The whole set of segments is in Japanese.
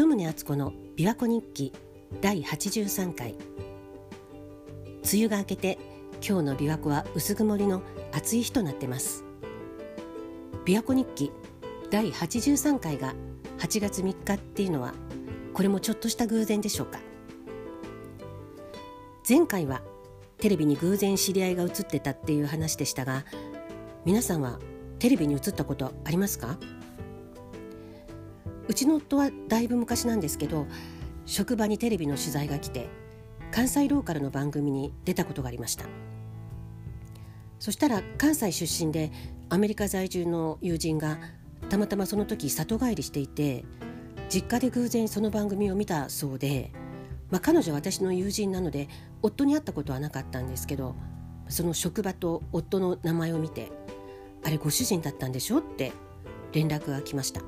鳩宗敦子の琵琶湖日記第83回。梅雨が明けて今日の琵琶湖は薄曇りの暑い日となってます。琵琶湖日記第83回が8月3日っていうのはこれもちょっとした偶然でしょうか。前回はテレビに偶然知り合いが映ってたっていう話でしたが皆さんはテレビに映ったことありますか？うちの夫はだいぶ昔なんですけど職場にテレビの取材が来て関西ローカルの番組に出たことがありましたそしたら関西出身でアメリカ在住の友人がたまたまその時里帰りしていて実家で偶然その番組を見たそうで、まあ、彼女は私の友人なので夫に会ったことはなかったんですけどその職場と夫の名前を見て「あれご主人だったんでしょ?」って連絡が来ました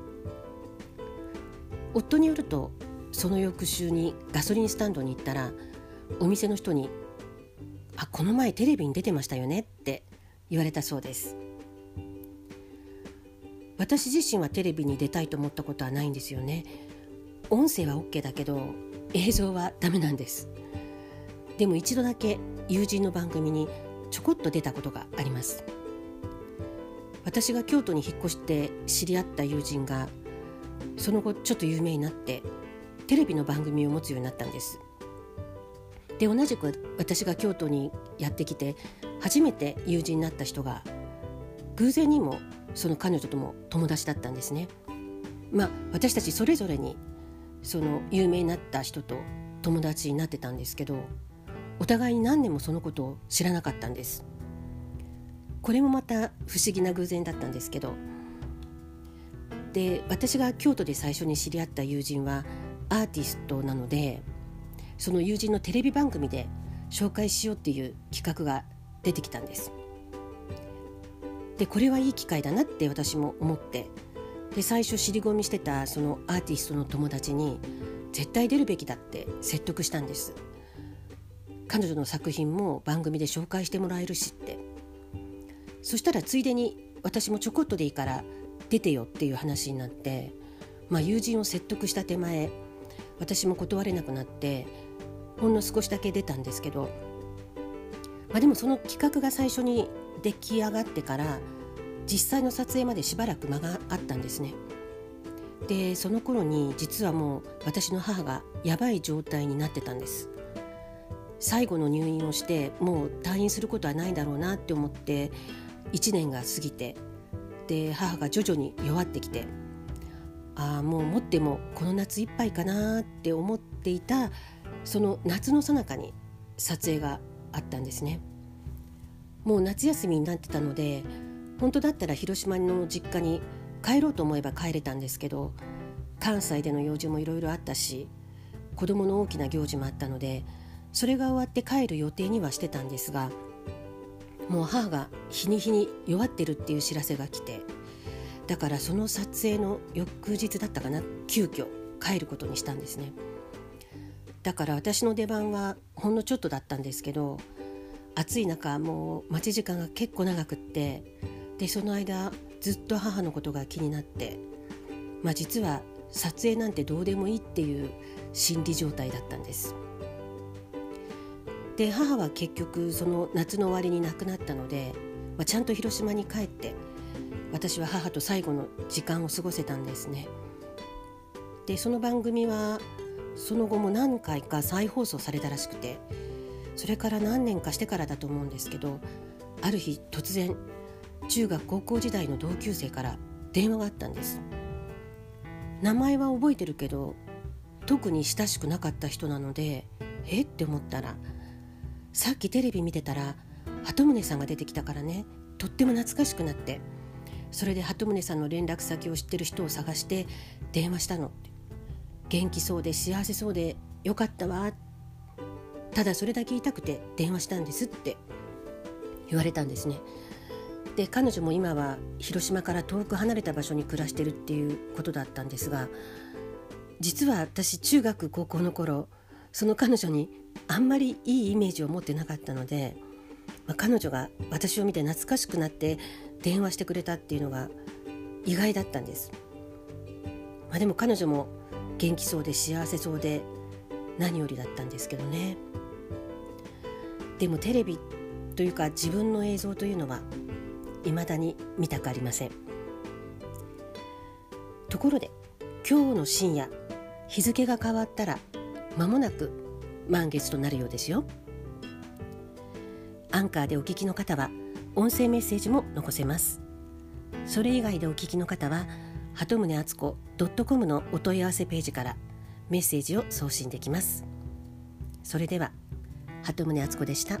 夫によるとその翌週にガソリンスタンドに行ったらお店の人に「あこの前テレビに出てましたよね」って言われたそうです。私自身はテレビに出たいと思ったことはないんですよね。音声は OK だけど映像はダメなんです。でも一度だけ友人の番組にちょこっと出たことがあります。私が京都に引っ越して知り合った友人がその後ちょっと有名になってテレビの番組を持つようになったんです。で同じく私が京都にやってきて初めて友人になった人が偶然にもその彼女とも友達だったんですね。まあ私たちそれぞれにその有名になった人と友達になってたんですけどお互いに何年もそのことを知らなかったんです。これもまた不思議な偶然だったんですけどで私が京都で最初に知り合った友人はアーティストなのでその友人のテレビ番組で紹介しようっていう企画が出てきたんです。でこれはいい機会だなって私も思ってで最初尻込みしてたそのアーティストの友達に絶対出るべきだって説得したんです。彼女の作品も番組で紹介してもらえるしって。そしたらついでに私もちょこっとでいいから出てよっていう話になって、まあ、友人を説得した手前私も断れなくなってほんの少しだけ出たんですけど、まあ、でもその企画が最初に出来上がってから実際の撮影までしばらく間があったんですね。でその頃に実はもう私の母がやばい状態になってたんです最後の入院をしてもう退院することはないだろうなって思って1年が過ぎてで母が徐々に弱ってきてああもう持ってもこの夏いっぱいかなって思っていたその夏の最中に撮影があったんですね。もう夏休みになってたので本当だったら広島の実家に帰ろうと思えば帰れたんですけど関西での用事もいろいろあったし子供の大きな行事もあったのでそれが終わって帰る予定にはしてたんですがもう母が日に日に弱ってるっていう知らせが来てだからその撮影の翌日だったかな急遽帰ることにしたんですねだから私の出番はほんのちょっとだったんですけど暑い中もう待ち時間が結構長くってでその間ずっと母のことが気になって、まあ、実は撮影なんてどうでもいいっていう心理状態だったんです。で母は結局その夏の終わりに亡くなったので、まあ、ちゃんと広島に帰って私は母と最後の時間を過ごせたんですね。でその番組はその後も何回か再放送されたらしくてそれから何年かしてからだと思うんですけどある日突然中学高校時代の同級生から電話があったんです名前は覚えてるけど特に親しくなかった人なのでえ？って思ったらさっきテレビ見てたら鳩宗さんが出てきたからね。とっても懐かしくなって。それで鳩宗さんの連絡先を知ってる人を探して電話したの。元気そうで幸せそうでよかったわ。ただそれだけ言いたくて電話したんですって。言われたんですね。で彼女も今は広島から遠く離れた場所に暮らしてるっていうことだったんですが実は私中学高校の頃その彼女にあんまりいいイメージを持ってなかったので、まあ、彼女が私を見て懐かしくなって電話してくれたっていうのが意外だったんです、まあ、でも彼女も元気そうで幸せそうで何よりだったんですけどね。でもテレビというか自分の映像というのは未だに見たくありません。ところで今日の深夜日付が変わったら間もなく満月となるようですよ。アンカーでお聞きの方は音声メッセージも残せます。それ以外でお聞きの方は鳩宗敦子 .com のお問い合わせページからメッセージを送信できます。それでは鳩宗敦子でした。